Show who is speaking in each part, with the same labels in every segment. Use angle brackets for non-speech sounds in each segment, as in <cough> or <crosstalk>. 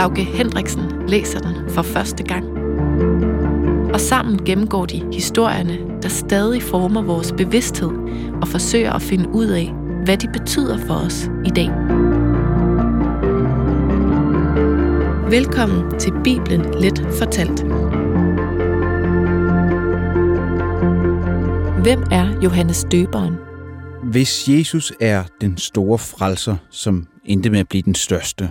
Speaker 1: Lauke Hendriksen læser den for første gang. Og sammen gennemgår de historierne, der stadig former vores bevidsthed og forsøger at finde ud af, hvad de betyder for os i dag. Velkommen til Bibelen Let Fortalt. Hvem er Johannes Døberen?
Speaker 2: Hvis Jesus er den store frelser, som endte med at blive den største,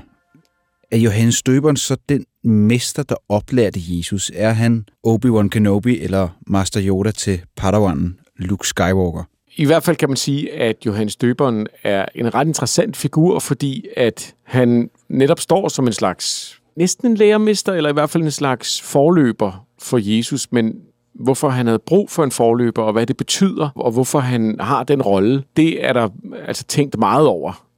Speaker 2: er Johannes Døberen så den mester, der oplærte Jesus? Er han Obi-Wan Kenobi eller Master Yoda til Padawanen Luke Skywalker?
Speaker 3: I hvert fald kan man sige, at Johannes Døberen er en ret interessant figur, fordi at han netop står som en slags, næsten en lærermester, eller i hvert fald en slags forløber for Jesus, men hvorfor han havde brug for en forløber, og hvad det betyder, og hvorfor han har den rolle, det er der altså tænkt meget over.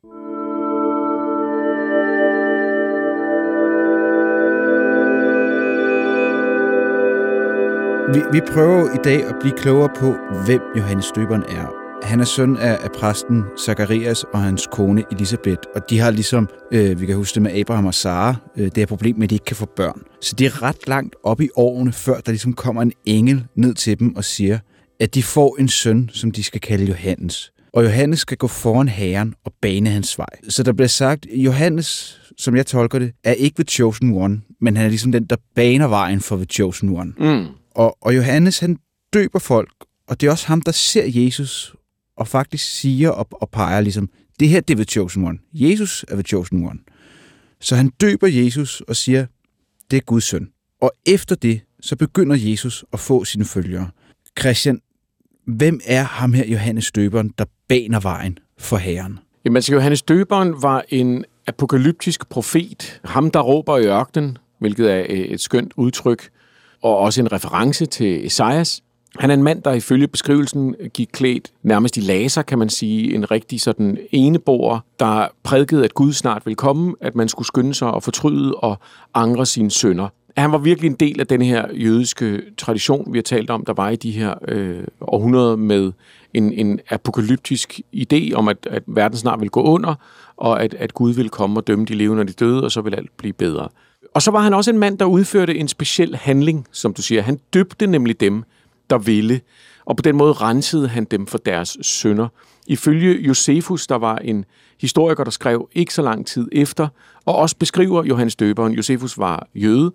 Speaker 2: Vi, vi prøver i dag at blive klogere på, hvem Johannes Støberen er. Han er søn af, af præsten Zacharias og hans kone Elisabeth, og de har ligesom, øh, vi kan huske det med Abraham og Sara, øh, det er problem med, at de ikke kan få børn. Så det er ret langt op i årene, før der ligesom kommer en engel ned til dem og siger, at de får en søn, som de skal kalde Johannes. Og Johannes skal gå foran herren og bane hans vej. Så der bliver sagt, Johannes, som jeg tolker det, er ikke The Chosen One, men han er ligesom den, der baner vejen for The Chosen One.
Speaker 3: Mm.
Speaker 2: Og, og Johannes, han døber folk, og det er også ham, der ser Jesus, og faktisk siger og, og peger ligesom, det her, det er The Chosen One. Jesus er The Chosen One. Så han døber Jesus og siger, det er Guds søn. Og efter det, så begynder Jesus at få sine følgere. Christian, hvem er ham her, Johannes døberen, der baner vejen for Herren?
Speaker 3: Jamen, altså, Johannes Døberen var en apokalyptisk profet. Ham, der råber i ørkenen, hvilket er øh, et skønt udtryk, og også en reference til Esajas. Han er en mand, der ifølge beskrivelsen gik klædt nærmest i laser, kan man sige. En rigtig sådan eneboer, der prædikede, at Gud snart ville komme, at man skulle skynde sig og fortryde og angre sine sønder. Han var virkelig en del af den her jødiske tradition, vi har talt om, der var i de her øh, århundreder med en, en apokalyptisk idé om, at, at verden snart ville gå under, og at, at Gud ville komme og dømme de levende og de døde, og så ville alt blive bedre. Og så var han også en mand, der udførte en speciel handling, som du siger. Han døbte nemlig dem, der ville, og på den måde rensede han dem for deres sønder. Ifølge Josefus, der var en historiker, der skrev ikke så lang tid efter, og også beskriver Johannes døberen, Josefus var jøde,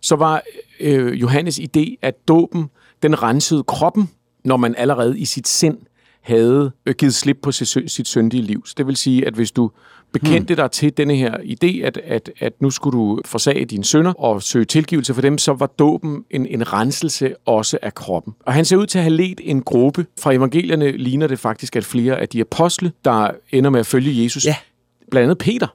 Speaker 3: så var øh, Johannes idé, at dåben, den rensede kroppen, når man allerede i sit sind havde øh, givet slip på sit, sit syndige liv. Så det vil sige, at hvis du bekendte hmm. dig til denne her idé, at, at, at nu skulle du forsage dine sønder og søge tilgivelse for dem, så var dåben en, en renselse også af kroppen. Og han ser ud til at have ledt en gruppe. Fra evangelierne ligner det faktisk, at flere af de apostle, der ender med at følge Jesus,
Speaker 2: Ja.
Speaker 3: blandt andet Peter,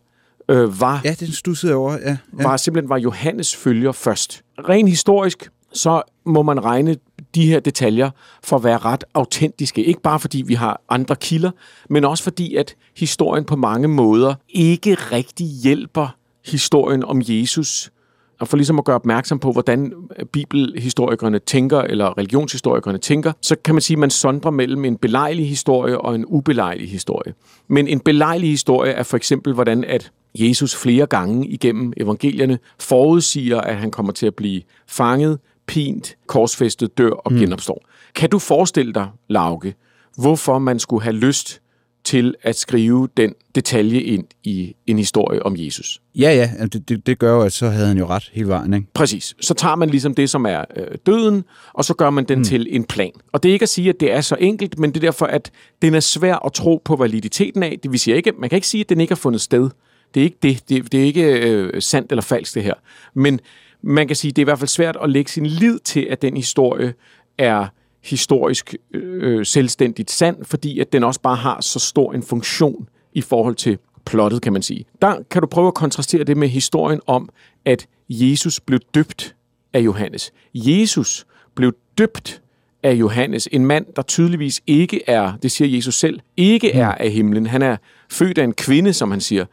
Speaker 3: øh, var
Speaker 2: Ja, den stussede over. Ja, ja.
Speaker 3: var simpelthen var Johannes følger først. Ren historisk, så må man regne de her detaljer for at være ret autentiske. Ikke bare fordi vi har andre kilder, men også fordi, at historien på mange måder ikke rigtig hjælper historien om Jesus. Og for ligesom at gøre opmærksom på, hvordan øh, bibelhistorikerne tænker, eller religionshistorikerne tænker, så kan man sige, at man sondrer mellem en belejlig historie og en ubelejlig historie. Men en belejlig historie er for eksempel, hvordan at Jesus flere gange igennem evangelierne forudsiger, at han kommer til at blive fanget, pint, korsfæstet, dør og genopstår. Kan du forestille dig, Lauke, hvorfor man skulle have lyst til at skrive den detalje ind i en historie om Jesus?
Speaker 2: Ja, ja, det, det, det gør jo, at så havde han jo ret hele vejen, ikke?
Speaker 3: Præcis. Så tager man ligesom det, som er øh, døden, og så gør man den mm. til en plan. Og det er ikke at sige, at det er så enkelt, men det er derfor, at den er svær at tro på validiteten af. Det vil sige ikke, man kan ikke sige, at den ikke har fundet sted. Det er ikke det. Det, det er ikke øh, sandt eller falsk, det her. Men man kan sige, det er i hvert fald svært at lægge sin lid til, at den historie er historisk øh, selvstændigt sand, fordi at den også bare har så stor en funktion i forhold til plottet, kan man sige. Der kan du prøve at kontrastere det med historien om, at Jesus blev døbt af Johannes. Jesus blev døbt af Johannes, en mand, der tydeligvis ikke er, det siger Jesus selv, ikke er af himlen. Han er født af en kvinde, som han siger.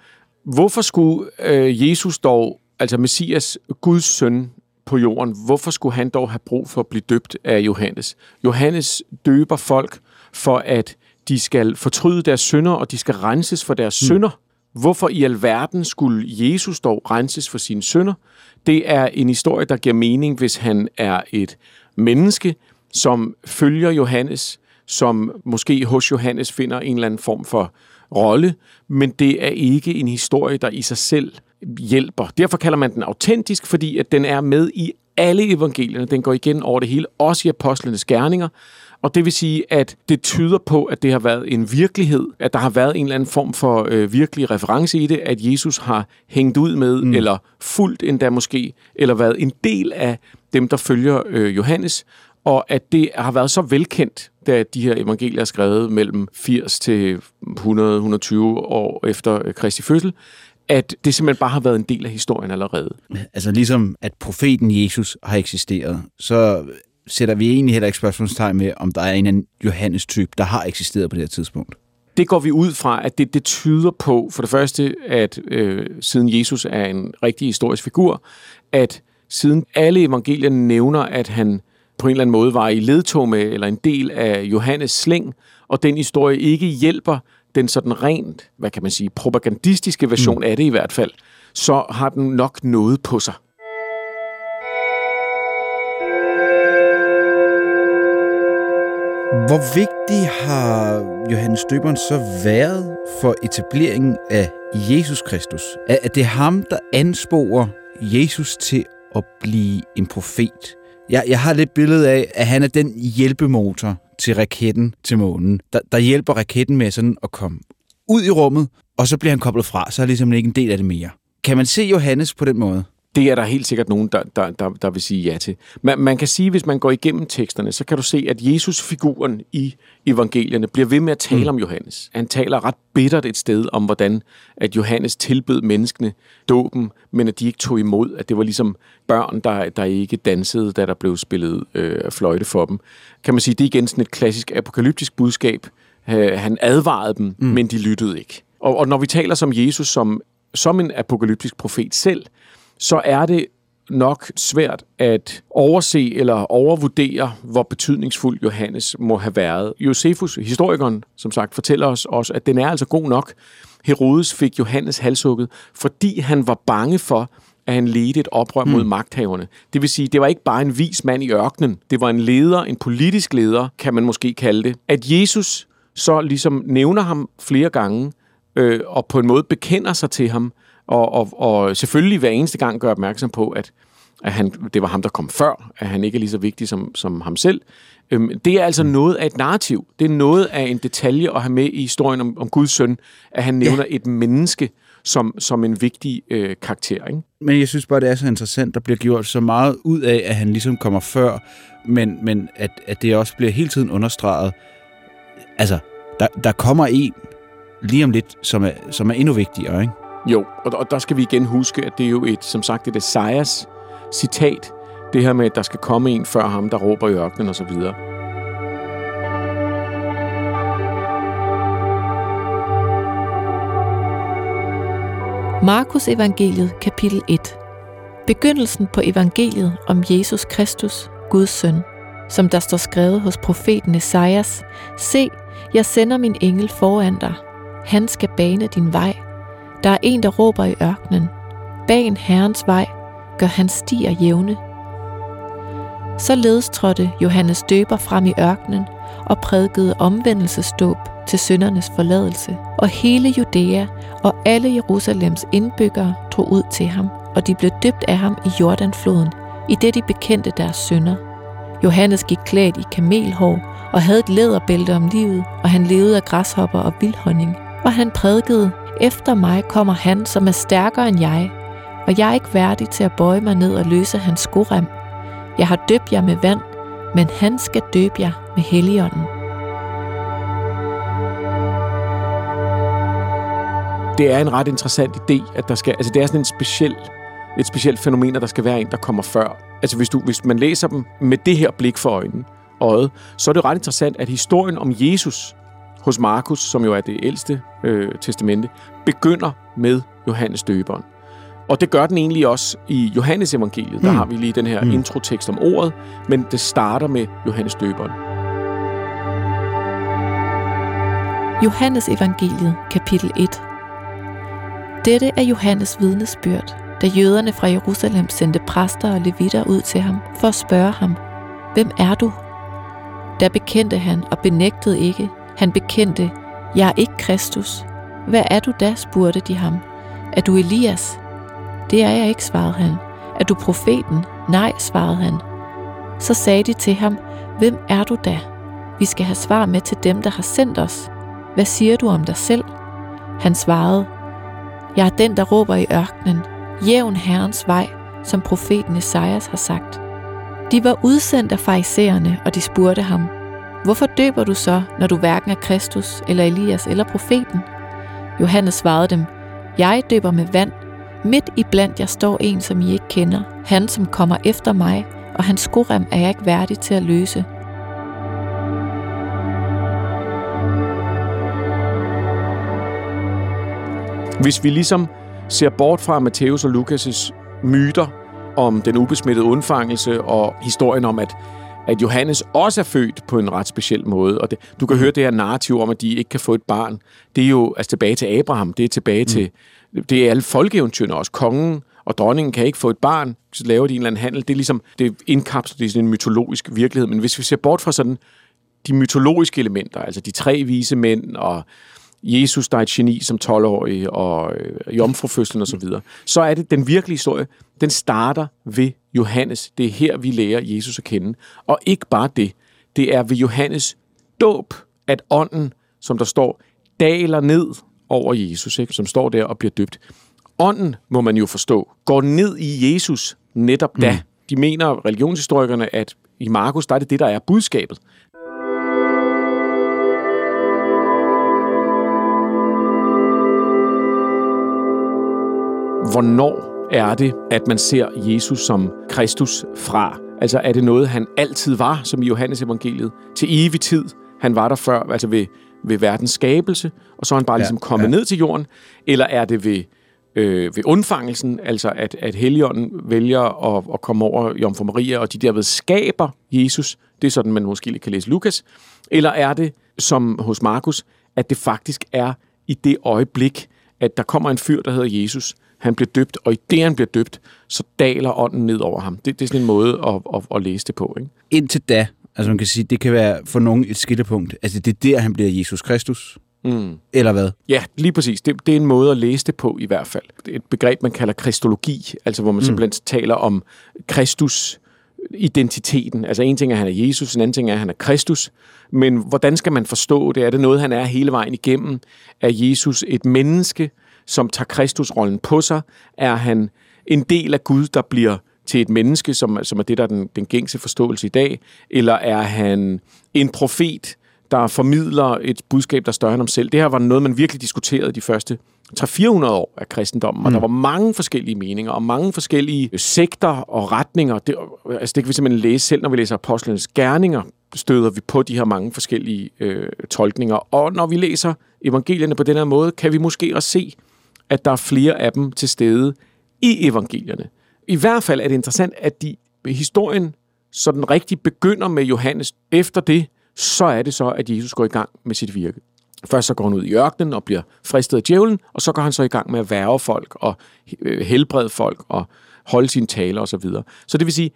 Speaker 3: Hvorfor skulle øh, Jesus dog, altså Messias, Guds søn på jorden, hvorfor skulle han dog have brug for at blive døbt af Johannes? Johannes døber folk for, at de skal fortryde deres synder, og de skal renses for deres hmm. synder. Hvorfor i alverden skulle Jesus dog renses for sine synder? Det er en historie, der giver mening, hvis han er et menneske, som følger Johannes, som måske hos Johannes finder en eller anden form for rolle, men det er ikke en historie, der i sig selv hjælper. Derfor kalder man den autentisk, fordi at den er med i alle evangelierne. Den går igen over det hele, også i apostlenes gerninger. Og det vil sige, at det tyder på, at det har været en virkelighed, at der har været en eller anden form for øh, virkelig reference i det, at Jesus har hængt ud med, mm. eller fulgt endda måske, eller været en del af dem, der følger øh, Johannes, og at det har været så velkendt, da de her evangelier er skrevet mellem 80 til 100-120 år efter Kristi fødsel, at det simpelthen bare har været en del af historien allerede.
Speaker 2: Altså ligesom, at profeten Jesus har eksisteret, så sætter vi egentlig heller ikke spørgsmålstegn med, om der er en en Johannes-type, der har eksisteret på det her tidspunkt.
Speaker 3: Det går vi ud fra, at det, det tyder på, for det første, at øh, siden Jesus er en rigtig historisk figur, at siden alle evangelierne nævner, at han på en eller anden måde var i ledtog med, eller en del af Johannes slæng, og den historie ikke hjælper den sådan rent, hvad kan man sige, propagandistiske version mm. af det i hvert fald, så har den nok noget på sig.
Speaker 2: Hvor vigtig har Johannes Døberen så været for etableringen af Jesus Kristus? Er det ham, der ansporer Jesus til at blive en profet? Jeg, jeg har lidt billede af, at han er den hjælpemotor til raketten til månen, der, der hjælper raketten med sådan at komme ud i rummet, og så bliver han koblet fra, så er ligesom ikke en del af det mere. Kan man se Johannes på den måde?
Speaker 3: Det er der helt sikkert nogen, der, der, der, der vil sige ja til. Man, man kan sige, hvis man går igennem teksterne, så kan du se, at Jesus-figuren i evangelierne bliver ved med at tale mm. om Johannes. Han taler ret bittert et sted om, hvordan at Johannes tilbød menneskene dåben, men at de ikke tog imod, at det var ligesom børn, der, der ikke dansede, da der blev spillet øh, fløjte for dem. Kan man sige, det er igen sådan et klassisk apokalyptisk budskab. Øh, han advarede dem, mm. men de lyttede ikke. Og, og når vi taler som Jesus som, som en apokalyptisk profet selv, så er det nok svært at overse eller overvurdere, hvor betydningsfuld Johannes må have været. Josefus, historikeren, som sagt, fortæller os også, at den er altså god nok. Herodes fik Johannes halshugget, fordi han var bange for, at han ledte et oprør mod hmm. magthaverne. Det vil sige, det var ikke bare en vis mand i ørkenen. Det var en leder, en politisk leder, kan man måske kalde det. At Jesus så ligesom nævner ham flere gange, øh, og på en måde bekender sig til ham, og, og, og selvfølgelig hver eneste gang gør opmærksom på, at, at han, det var ham, der kom før, at han ikke er lige så vigtig som, som ham selv. Øhm, det er altså noget af et narrativ. Det er noget af en detalje at have med i historien om, om Guds søn, at han nævner ja. et menneske som, som en vigtig øh, karakter. Ikke?
Speaker 2: Men jeg synes bare, det er så interessant, der bliver gjort så meget ud af, at han ligesom kommer før, men, men at, at det også bliver hele tiden understreget. Altså, der, der kommer en lige om lidt, som er, som er endnu vigtigere, ikke?
Speaker 3: Jo, og, og der skal vi igen huske, at det er jo et, som sagt, et Esajas citat. Det her med, at der skal komme en før ham, der råber i ørkenen osv.
Speaker 1: Markus evangeliet kapitel 1 Begyndelsen på evangeliet om Jesus Kristus, Guds søn, som der står skrevet hos profeten Esajas. Se, jeg sender min engel foran dig. Han skal bane din vej. Der er en, der råber i ørkenen. Bag en herrens vej gør han stier jævne. Således trådte Johannes døber frem i ørkenen og prædikede omvendelsesdåb til søndernes forladelse. Og hele Judæa og alle Jerusalems indbyggere drog ud til ham, og de blev døbt af ham i Jordanfloden, i det de bekendte deres sønder. Johannes gik klædt i kamelhår og havde et læderbælte om livet, og han levede af græshopper og vildhonning. Og han prædikede, efter mig kommer han, som er stærkere end jeg, og jeg er ikke værdig til at bøje mig ned og løse hans skorem. Jeg har døbt jer med vand, men han skal døbe jer med helligånden.
Speaker 3: det er en ret interessant idé, at der skal, altså det er sådan en speciel, et specielt fænomen, at der skal være en, der kommer før. Altså hvis, du, hvis man læser dem med det her blik for øjnene, øjet, så er det ret interessant, at historien om Jesus hos Markus, som jo er det ældste øh, testamente, begynder med Johannes døberen. Og det gør den egentlig også i Johannes evangeliet. Der mm. har vi lige den her mm. introtekst om ordet, men det starter med Johannes døberen.
Speaker 1: Johannes evangeliet, kapitel 1 Dette er Johannes vidnesbyrd, da jøderne fra Jerusalem sendte præster og levitter ud til ham for at spørge ham, Hvem er du? Der bekendte han og benægtede ikke. Han bekendte, Jeg er ikke Kristus. Hvad er du da, spurgte de ham. Er du Elias? Det er jeg ikke, svarede han. Er du profeten? Nej, svarede han. Så sagde de til ham, Hvem er du da? Vi skal have svar med til dem, der har sendt os. Hvad siger du om dig selv? Han svarede, Jeg er den, der råber i ørkenen. Jævn Herrens vej, som profeten Esajas har sagt. De var udsendt af farisæerne, og de spurgte ham, Hvorfor døber du så, når du hverken er Kristus, eller Elias, eller profeten? Johannes svarede dem, Jeg døber med vand. Midt i blandt jer står en, som I ikke kender, han som kommer efter mig, og hans skorem er jeg ikke værdig til at løse.
Speaker 3: Hvis vi ligesom ser bort fra Matthæus og Lukas' myter om den ubesmittede undfangelse og historien om, at, at Johannes også er født på en ret speciel måde. Og det, du kan høre det her narrativ om, at de ikke kan få et barn. Det er jo altså tilbage til Abraham. Det er tilbage mm. til... Det er alle folkeeventyrene også. Kongen og dronningen kan ikke få et barn, så laver de en eller anden handel. Det er ligesom, det er indkapslet i sådan en mytologisk virkelighed. Men hvis vi ser bort fra sådan de mytologiske elementer, altså de tre vise mænd og Jesus, der er et geni som 12-årig, og øh, jomfrufødslen osv., så, så er det den virkelige historie, den starter ved Johannes. Det er her, vi lærer Jesus at kende. Og ikke bare det. Det er ved Johannes dåb, at ånden, som der står, daler ned over Jesus, ikke? som står der og bliver døbt. Ånden, må man jo forstå, går ned i Jesus netop da. Mm. De mener, religionshistorikerne, at i Markus, der er det det, der er budskabet. Hvornår er det, at man ser Jesus som Kristus fra? Altså er det noget, han altid var, som i Johannes evangeliet, til evig tid? Han var der før, altså ved, ved verdens skabelse, og så er han bare ja, ligesom kommet ja. ned til jorden? Eller er det ved, øh, ved undfangelsen, altså at, at Helligånden vælger at, at komme over Jomfru Maria, og de derved skaber Jesus? Det er sådan, man måske kan læse Lukas. Eller er det, som hos Markus, at det faktisk er i det øjeblik, at der kommer en fyr, der hedder Jesus, han bliver døbt, og i det, han bliver døbt, så daler ånden ned over ham. Det, det er sådan en måde at, at, at læse det på. Ikke?
Speaker 2: Indtil da, altså man kan sige, det kan være for nogen et skillepunkt. Altså det er der, han bliver Jesus Kristus. Mm. Eller hvad?
Speaker 3: Ja, lige præcis. Det, det er en måde at læse det på i hvert fald. Det er et begreb, man kalder kristologi, altså hvor man mm. simpelthen taler om Kristus identiteten. Altså en ting er, at han er Jesus, en anden ting er, at han er Kristus. Men hvordan skal man forstå det? Er det noget, han er hele vejen igennem? Er Jesus et menneske, som tager Kristusrollen på sig? Er han en del af Gud, der bliver til et menneske, som, som er det, der er den, den gængse forståelse i dag? Eller er han en profet, der formidler et budskab, der er større end ham selv? Det her var noget, man virkelig diskuterede de første 300-400 år af kristendommen, og mm. der var mange forskellige meninger, og mange forskellige sekter og retninger. Det, altså det kan vi simpelthen læse selv, når vi læser apostlenes gerninger, støder vi på de her mange forskellige øh, tolkninger. Og når vi læser evangelierne på den her måde, kan vi måske også se, at der er flere af dem til stede i evangelierne. I hvert fald er det interessant, at de historien så den rigtig begynder med Johannes. Efter det, så er det så, at Jesus går i gang med sit virke. Først så går han ud i ørkenen og bliver fristet af djævlen, og så går han så i gang med at værve folk og øh, helbrede folk og holde sine taler osv. Så, videre. så det vil sige,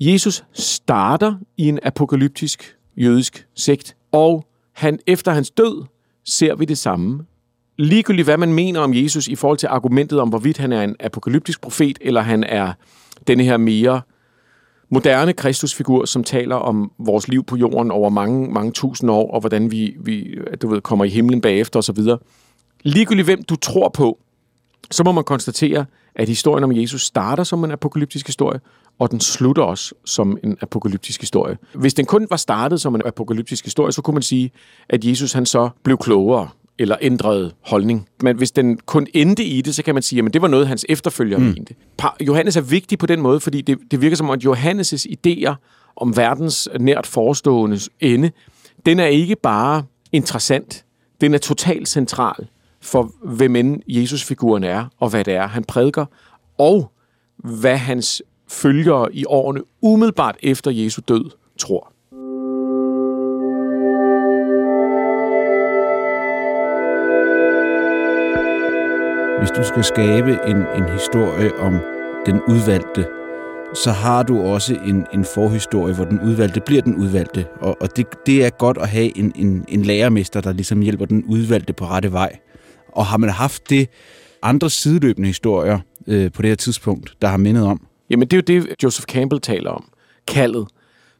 Speaker 3: Jesus starter i en apokalyptisk jødisk sekt, og han efter hans død ser vi det samme ligegyldigt hvad man mener om Jesus i forhold til argumentet om, hvorvidt han er en apokalyptisk profet, eller han er denne her mere moderne kristusfigur, som taler om vores liv på jorden over mange, mange tusind år, og hvordan vi, vi du ved, kommer i himlen bagefter osv. Ligegyldigt hvem du tror på, så må man konstatere, at historien om Jesus starter som en apokalyptisk historie, og den slutter også som en apokalyptisk historie. Hvis den kun var startet som en apokalyptisk historie, så kunne man sige, at Jesus han så blev klogere eller ændrede holdning. Men hvis den kun endte i det, så kan man sige, at det var noget, hans efterfølgere mm. mente. Johannes er vigtig på den måde, fordi det, det virker som om, at Johannes' idéer om verdens nært forestående ende, den er ikke bare interessant, den er totalt central for, hvem end Jesus-figuren er, og hvad det er, han prædiker, og hvad hans følgere i årene umiddelbart efter Jesu død tror.
Speaker 2: Hvis du skal skabe en, en historie om den udvalgte, så har du også en, en forhistorie, hvor den udvalgte bliver den udvalgte. Og, og det, det er godt at have en, en, en lærermester, der ligesom hjælper den udvalgte på rette vej. Og har man haft det andre sideløbende historier øh, på det her tidspunkt, der har mindet om?
Speaker 3: Jamen det er jo det, Joseph Campbell taler om. Kaldet,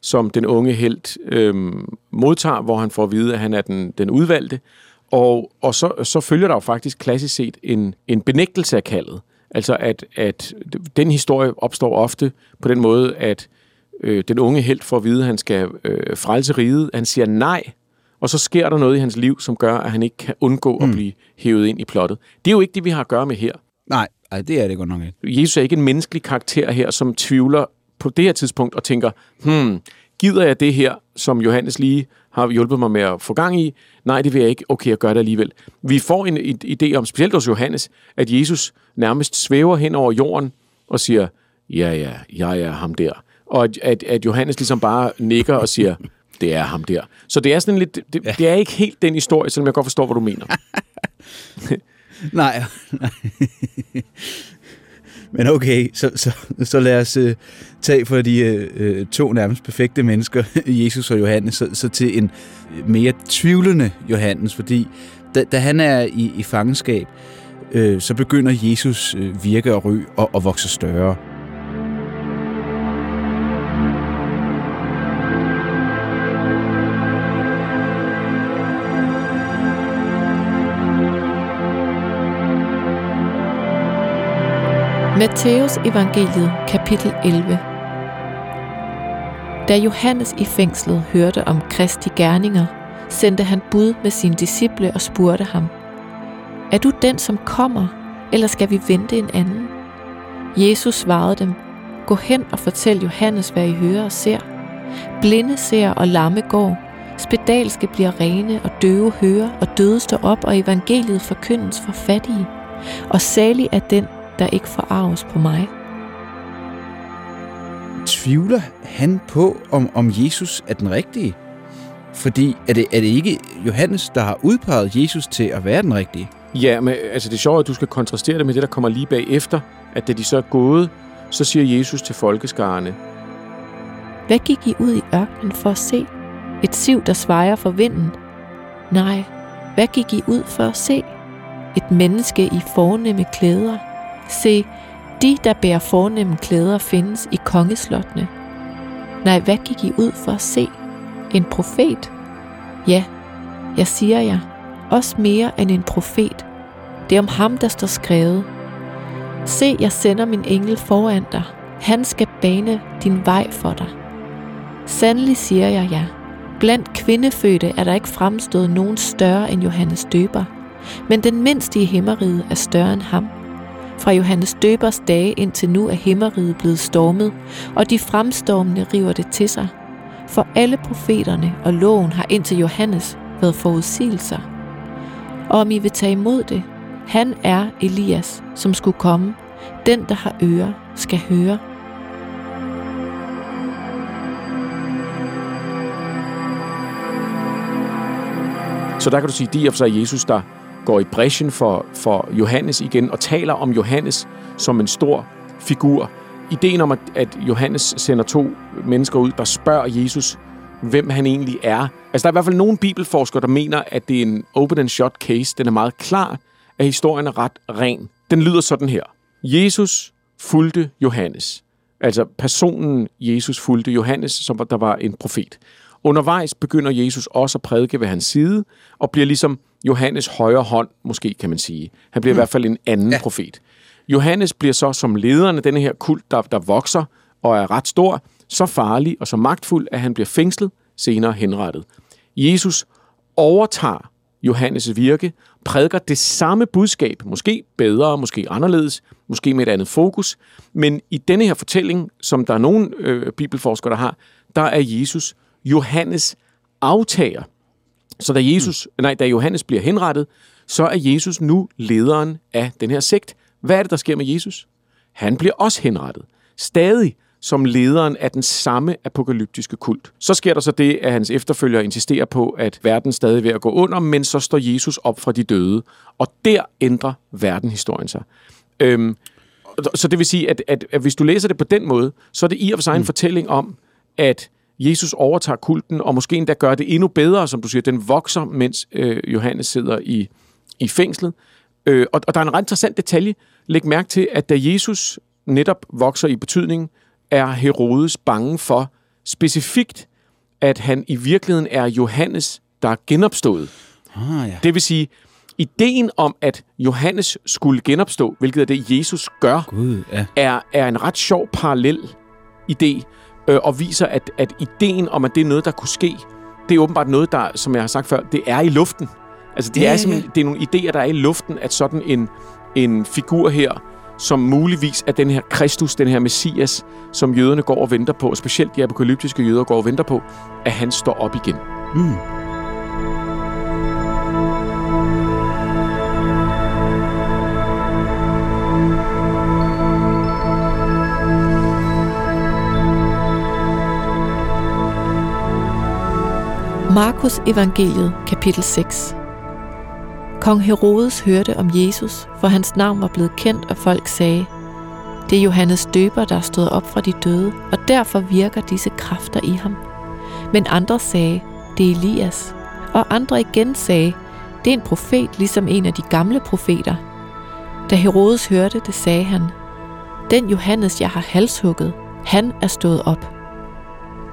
Speaker 3: som den unge held øh, modtager, hvor han får at vide, at han er den, den udvalgte. Og, og så, så følger der jo faktisk klassisk set en, en benægtelse af kaldet. Altså at, at den historie opstår ofte på den måde, at øh, den unge held får at vide, at han skal øh, frelse riget. Han siger nej, og så sker der noget i hans liv, som gør, at han ikke kan undgå mm. at blive hævet ind i plottet. Det er jo ikke det, vi har at gøre med her.
Speaker 2: Nej, nej det er det godt nok
Speaker 3: ikke. Jesus er ikke en menneskelig karakter her, som tvivler på det her tidspunkt og tænker, hmm, gider jeg det her, som Johannes lige har hjulpet mig med at få gang i? Nej, det vil jeg ikke. Okay, jeg gør det alligevel. Vi får en idé om, specielt hos Johannes, at Jesus nærmest svæver hen over jorden og siger, ja, ja, jeg er ham der. Og at, at, Johannes ligesom bare nikker og siger, <laughs> det er ham der. Så det er sådan lidt, det, ja. det er ikke helt den historie, selvom jeg godt forstår, hvad du mener. <laughs>
Speaker 2: nej, nej. Men okay, så, så, så lad os øh, tage for de øh, øh to nærmest perfekte mennesker, <laughs> Jesus og Johannes, så, så til en øh, mere tvivlende Johannes, fordi da, da han er i, i fangenskab, øh, så begynder Jesus øh, virke og ry og, og vokse større.
Speaker 1: Matteus evangeliet kapitel 11 Da Johannes i fængslet hørte om Kristi gerninger, sendte han bud med sine disciple og spurgte ham, Er du den, som kommer, eller skal vi vente en anden? Jesus svarede dem, Gå hen og fortæl Johannes, hvad I hører og ser. Blinde ser og lamme går, spedalske bliver rene og døve hører og døde står op, og evangeliet forkyndes for fattige. Og salig er den, der ikke forarves på mig.
Speaker 2: Tvivler han på, om, om Jesus er den rigtige? Fordi er det, er det ikke Johannes, der har udpeget Jesus til at være den rigtige?
Speaker 3: Ja, men altså det er sjovt, at du skal kontrastere det med det, der kommer lige bagefter, at da de så er gået, så siger Jesus til folkeskarne,
Speaker 1: Hvad gik I ud i ørkenen for at se? Et siv, der svejer for vinden? Nej, hvad gik I ud for at se? Et menneske i fornemme klæder, Se, de, der bærer fornemme klæder, findes i kongeslottene. Nej, hvad gik I ud for at se? En profet? Ja, jeg siger jer, også mere end en profet. Det er om ham, der står skrevet. Se, jeg sender min engel foran dig. Han skal bane din vej for dig. Sandelig siger jeg ja. Blandt kvindefødte er der ikke fremstået nogen større end Johannes Døber, men den mindste i himmeriget er større end ham. Fra Johannes Døbers dage indtil nu er himmeriget blevet stormet, og de fremstormende river det til sig. For alle profeterne og loven har indtil Johannes været forudsigelser. Og om I vil tage imod det, han er Elias, som skulle komme. Den, der har ører, skal høre.
Speaker 3: Så der kan du sige, de er for sig Jesus, der går i bræschen for, for Johannes igen og taler om Johannes som en stor figur. Ideen om, at, at Johannes sender to mennesker ud, der spørger Jesus, hvem han egentlig er. Altså, der er i hvert fald nogle bibelforskere, der mener, at det er en open and shut case. Den er meget klar, at historien er ret ren. Den lyder sådan her. Jesus fulgte Johannes. Altså personen Jesus fulgte Johannes, som der var en profet. Undervejs begynder Jesus også at prædike ved hans side, og bliver ligesom Johannes højre hånd, måske kan man sige. Han bliver mm. i hvert fald en anden ja. profet. Johannes bliver så som lederen af denne her kult, der, der vokser og er ret stor, så farlig og så magtfuld, at han bliver fængslet, senere henrettet. Jesus overtager Johannes' virke, prædiker det samme budskab, måske bedre, måske anderledes, måske med et andet fokus, men i denne her fortælling, som der er nogle øh, bibelforskere, der har, der er Jesus Johannes aftager. Så da, Jesus, mm. nej, da Johannes bliver henrettet, så er Jesus nu lederen af den her sekt. Hvad er det, der sker med Jesus? Han bliver også henrettet. Stadig som lederen af den samme apokalyptiske kult. Så sker der så det, at hans efterfølgere insisterer på, at verden stadig er ved at gå under, men så står Jesus op fra de døde. Og der ændrer verdenhistorien sig. Øhm, så det vil sige, at, at, at hvis du læser det på den måde, så er det i og for sig en mm. fortælling om, at Jesus overtager kulten, og måske endda gør det endnu bedre, som du siger, den vokser, mens øh, Johannes sidder i, i fængslet. Øh, og, og der er en ret interessant detalje. Læg mærke til, at da Jesus netop vokser i betydning, er Herodes bange for specifikt, at han i virkeligheden er Johannes, der er genopstået.
Speaker 2: Ah, ja.
Speaker 3: Det vil sige, ideen om, at Johannes skulle genopstå, hvilket er det, Jesus gør,
Speaker 2: Gud, ja.
Speaker 3: er, er en ret sjov parallel idé, øh, og viser, at, at ideen om, at det er noget, der kunne ske, det er åbenbart noget, der, som jeg har sagt før, det er i luften. Altså, det,
Speaker 2: Ja,
Speaker 3: er, simpelthen, det er nogle idéer, der er i luften, at sådan en, en figur her, som muligvis er den her Kristus, den her Messias, som jøderne går og venter på, og specielt de apokalyptiske jøder går og venter på, at han står op igen.
Speaker 2: Mm.
Speaker 1: Markus evangeliet, kapitel 6. Kong Herodes hørte om Jesus, for hans navn var blevet kendt, og folk sagde, det er Johannes døber, der er stået op fra de døde, og derfor virker disse kræfter i ham. Men andre sagde, det er Elias. Og andre igen sagde, det er en profet, ligesom en af de gamle profeter. Da Herodes hørte det, sagde han, den Johannes, jeg har halshugget, han er stået op.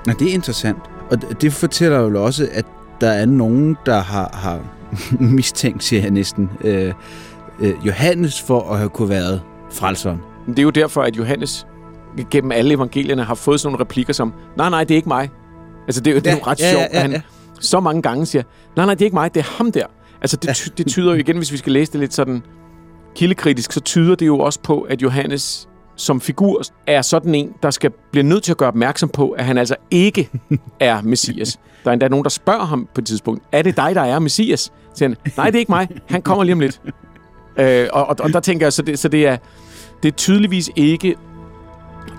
Speaker 2: Nå, det er interessant. Og det- fortæller jo også, at der er nogen, der har, har <laughs> mistænkt, siger jeg næsten, øh, øh, Johannes for at have kunne været frelseren.
Speaker 3: Det er jo derfor, at Johannes gennem alle evangelierne har fået sådan nogle replikker som, nej, nej, det er ikke mig. Altså, det er jo, det er jo ret
Speaker 2: ja,
Speaker 3: sjovt,
Speaker 2: ja,
Speaker 3: at han
Speaker 2: ja.
Speaker 3: så mange gange siger, nej, nej, det er ikke mig, det er ham der. Altså, det, ty- det tyder jo igen, hvis vi skal læse det lidt sådan kildekritisk, så tyder det jo også på, at Johannes som figur er sådan en, der skal blive nødt til at gøre opmærksom på, at han altså ikke <laughs> er Messias. Der er endda nogen, der spørger ham på et tidspunkt, er det dig, der er Messias? Så han, nej, det er ikke mig. Han kommer lige om lidt. Øh, og, og, og der tænker jeg, så det, så det er, det er tydeligvis ikke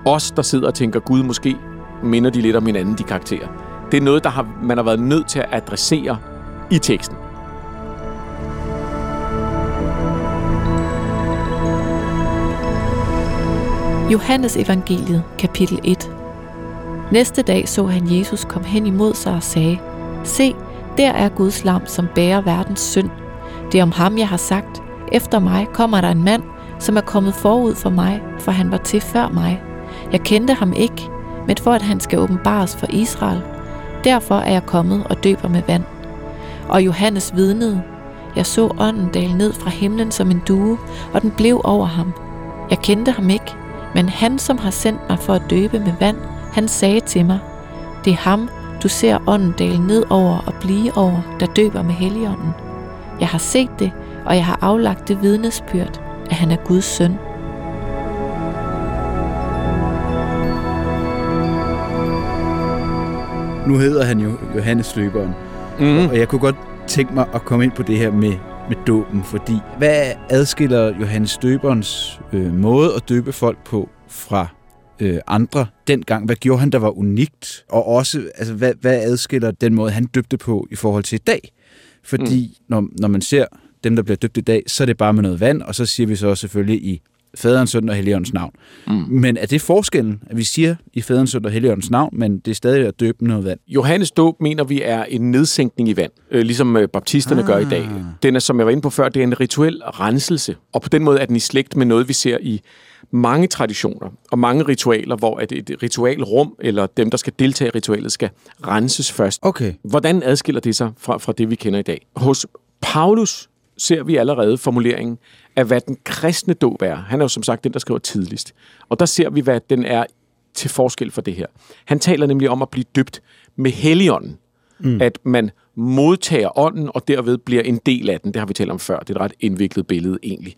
Speaker 3: os, der sidder og tænker, Gud, måske minder de lidt om hinanden, de karakterer. Det er noget, der har, man har været nødt til at adressere i teksten.
Speaker 1: Johannes evangeliet, kapitel 1. Næste dag så han Jesus komme hen imod sig og sagde, Se, der er Guds lam, som bærer verdens synd. Det er om ham, jeg har sagt, efter mig kommer der en mand, som er kommet forud for mig, for han var til før mig. Jeg kendte ham ikke, men for at han skal åbenbares for Israel. Derfor er jeg kommet og døber med vand. Og Johannes vidnede, jeg så ånden dale ned fra himlen som en due, og den blev over ham. Jeg kendte ham ikke, men han, som har sendt mig for at døbe med vand, han sagde til mig, det er ham, du ser ånden dale ned over og blive over, der døber med helligånden. Jeg har set det, og jeg har aflagt det vidnesbyrd, at han er Guds søn.
Speaker 2: Nu hedder han jo Johannes Løberen.
Speaker 3: Mm.
Speaker 2: Og jeg kunne godt tænke mig at komme ind på det her med, med dåben, fordi hvad adskiller Johannes Døberens øh, måde at døbe folk på fra øh, andre dengang? Hvad gjorde han, der var unikt? Og også, altså, hvad, hvad adskiller den måde, han døbte på i forhold til i dag? Fordi mm. når, når man ser dem, der bliver døbt i dag, så er det bare med noget vand, og så siger vi så også selvfølgelig i faderens, søn og helligåndens navn. Mm. Men er det forskellen, at vi siger i faderens, søn og helligåndens navn, men det er stadig at døbe noget vand?
Speaker 3: Johannes dåb mener vi er en nedsænkning i vand, øh, ligesom øh, baptisterne ah. gør i dag. Den er, som jeg var inde på før, det er en rituel renselse, og på den måde er den i slægt med noget, vi ser i mange traditioner og mange ritualer, hvor at et ritualrum, eller dem, der skal deltage i ritualet, skal renses først.
Speaker 2: Okay.
Speaker 3: Hvordan adskiller det sig fra, fra det, vi kender i dag? Hos Paulus ser vi allerede formuleringen af, hvad den kristne dåb er. Han er jo som sagt den, der skriver tidligst. Og der ser vi, hvad den er til forskel for det her. Han taler nemlig om at blive døbt med helligånden. Mm. At man modtager ånden, og derved bliver en del af den. Det har vi talt om før. Det er et ret indviklet billede egentlig.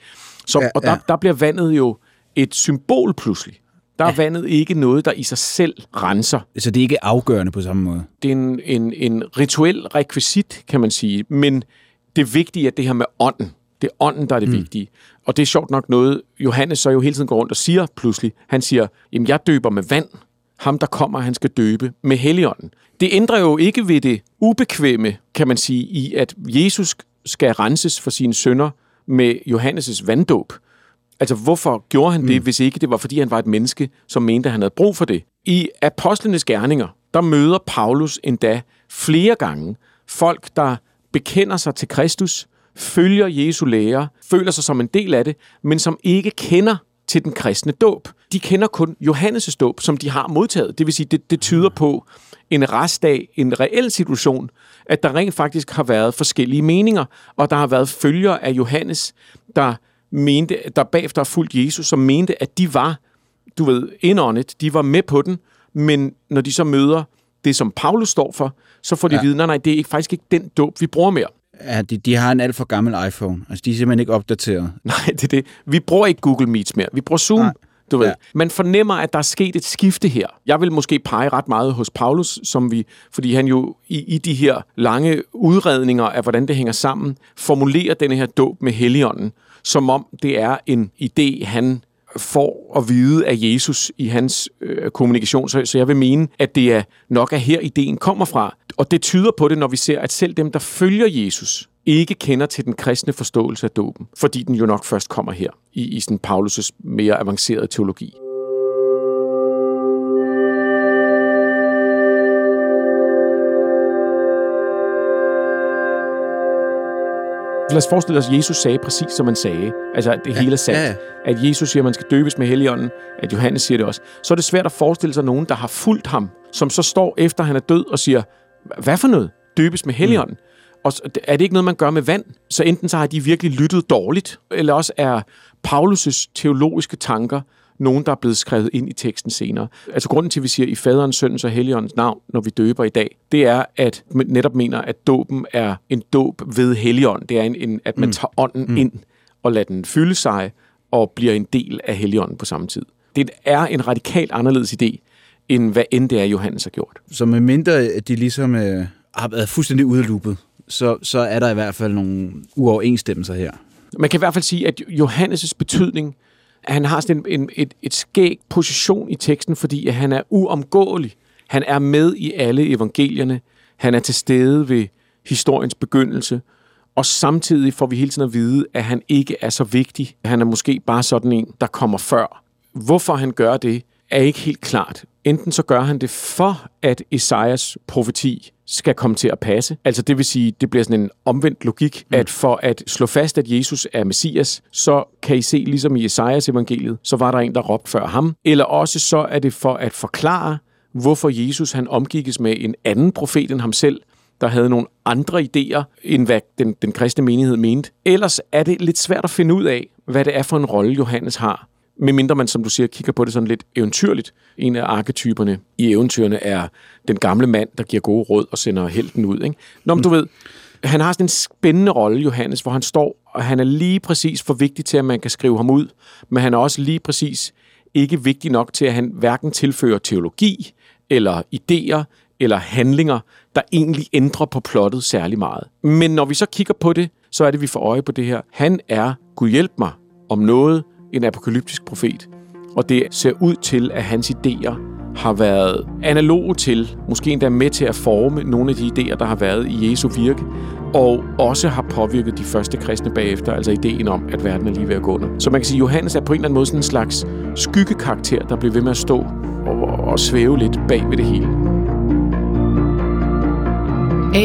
Speaker 3: Så,
Speaker 2: Ja,
Speaker 3: og der,
Speaker 2: ja.
Speaker 3: der bliver vandet jo et symbol pludselig. Der er vandet ikke noget, der i sig selv renser.
Speaker 2: Så det er ikke afgørende på samme måde.
Speaker 3: Det er en, en, en rituel rekvisit, kan man sige. Men det vigtige er det her med ånden. Det er ånden, der er det mm. vigtige. Og det er sjovt nok noget, Johannes så jo hele tiden går rundt og siger pludselig. Han siger, jamen jeg døber med vand. Ham, der kommer, han skal døbe med helligånden. Det ændrer jo ikke ved det ubekvemme, kan man sige, i at Jesus skal renses for sine sønder med Johannes' vanddåb. Altså, hvorfor gjorde han det, mm. hvis ikke det var, fordi han var et menneske, som mente, at han havde brug for det? I Apostlenes Gerninger, der møder Paulus endda flere gange folk, der bekender sig til Kristus, følger Jesu lære, føler sig som en del af det, men som ikke kender til den kristne dåb. De kender kun Johannes' dåb, som de har modtaget. Det vil sige, det, det tyder på en restdag, en reel situation, at der rent faktisk har været forskellige meninger, og der har været følger af Johannes, der mente, der bagefter har fulgt Jesus, som mente, at de var, du ved, indåndet, de var med på den, men når de så møder det, som Paulus står for, så får de ja. Nej, nej, det er ikke, faktisk ikke den dåb, vi bruger mere.
Speaker 2: Ja, de, de har en alt for gammel iPhone. Altså, de er simpelthen ikke opdateret. <laughs>
Speaker 3: Nej, det er det. Vi bruger ikke Google Meets mere. Vi bruger Zoom.
Speaker 2: Nej.
Speaker 3: Du ved.
Speaker 2: Ja.
Speaker 3: Man fornemmer, at der er sket et skifte her. Jeg vil måske pege ret meget hos Paulus, som vi, fordi han jo i, i de her lange udredninger af, hvordan det hænger sammen, formulerer denne her dåb med Helligånden, som om det er en idé, han får at vide af Jesus i hans øh, kommunikation. Så, så jeg vil mene, at det er nok er her, ideen kommer fra. Og det tyder på det, når vi ser, at selv dem, der følger Jesus, ikke kender til den kristne forståelse af dåben, fordi den jo nok først kommer her i, i sådan Paulus' mere avancerede teologi. Lad os forestille os, at Jesus sagde præcis, som han sagde. Altså, at det ja, hele er sandt.
Speaker 2: ja, ja.
Speaker 3: At Jesus siger, at man skal døbes med helligånden. At Johannes siger det også. Så er det svært at forestille sig nogen, der har fulgt ham, som så står efter, han er død og siger, hvad for noget? Døbes med helligånden? Mm. Og er det ikke noget, man gør med vand? Så enten så har de virkelig lyttet dårligt, eller også er Paulus' teologiske tanker nogen, der er blevet skrevet ind i teksten senere. Altså grunden til, at vi siger i faderens, søndens og helligåndens navn, når vi døber i dag, det er, at man netop mener, at dåben er en dåb ved helligånd. Det er, en, en, at man tager ånden mm. ind og lader den fylde sig og bliver en del af helligånden på samme tid. Det er en radikalt anderledes idé, end hvad end det er, Johannes har gjort.
Speaker 2: Så med mindre at de ligesom øh, har været fuldstændig ude af loopet, så, så er der i hvert fald nogle uoverensstemmelser her.
Speaker 3: Man kan i hvert fald sige, at Johannes' betydning, han har sådan en, en, et, et skæg position i teksten, fordi at han er uomgåelig. Han er med i alle evangelierne. Han er til stede ved historiens begyndelse. Og samtidig får vi hele tiden at vide, at han ikke er så vigtig. Han er måske bare sådan en, der kommer før. Hvorfor han gør det, er ikke helt klart. Enten så gør han det for, at Esajas profeti skal komme til at passe. Altså det vil sige, det bliver sådan en omvendt logik, mm. at for at slå fast, at Jesus er Messias, så kan I se, ligesom i Esajas evangeliet, så var der en, der råbte før ham. Eller også så er det for at forklare, hvorfor Jesus han omgikkes med en anden profet end ham selv, der havde nogle andre idéer, end hvad den, den kristne menighed mente. Ellers er det lidt svært at finde ud af, hvad det er for en rolle, Johannes har. Medmindre man, som du siger, kigger på det sådan lidt eventyrligt. En af arketyperne i eventyrene er den gamle mand, der giver gode råd og sender helten ud. Ikke? Nå, men du ved, han har sådan en spændende rolle, Johannes, hvor han står, og han er lige præcis for vigtig til, at man kan skrive ham ud, men han er også lige præcis ikke vigtig nok til, at han hverken tilfører teologi, eller idéer, eller handlinger, der egentlig ændrer på plottet særlig meget. Men når vi så kigger på det, så er det, vi får øje på det her. Han er, Gud hjælp mig, om noget, en apokalyptisk profet. Og det ser ud til, at hans idéer har været analoge til, måske endda med til at forme nogle af de idéer, der har været i Jesu virke, og også har påvirket de første kristne bagefter, altså ideen om, at verden er lige ved at gå under. Så man kan sige, at Johannes er på en eller anden måde sådan en slags skyggekarakter, der bliver ved med at stå og, og svæve lidt bag ved det hele.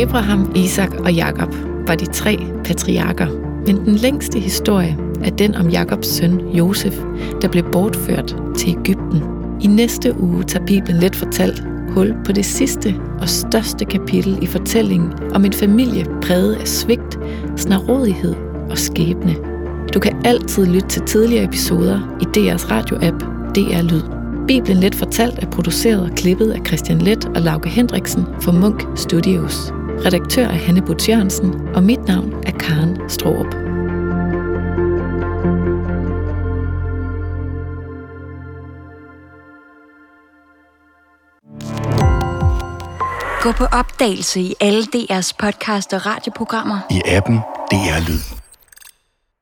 Speaker 1: Abraham, Isak og Jakob var de tre patriarker, men den længste historie er den om Jakobs søn Josef, der blev bortført til Ægypten. I næste uge tager Bibelen let fortalt hul på det sidste og største kapitel i fortællingen om en familie præget af svigt, snarådighed og skæbne. Du kan altid lytte til tidligere episoder i DR's radioapp DR Lyd. Bibelen Let Fortalt er produceret og klippet af Christian Let og Lauke Hendriksen for Munk Studios. Redaktør er Hanne Jørgensen, og mit navn er Karen Strohrup.
Speaker 4: Gå på opdagelse i alle DR's podcast og radioprogrammer.
Speaker 5: I appen DR Lyd.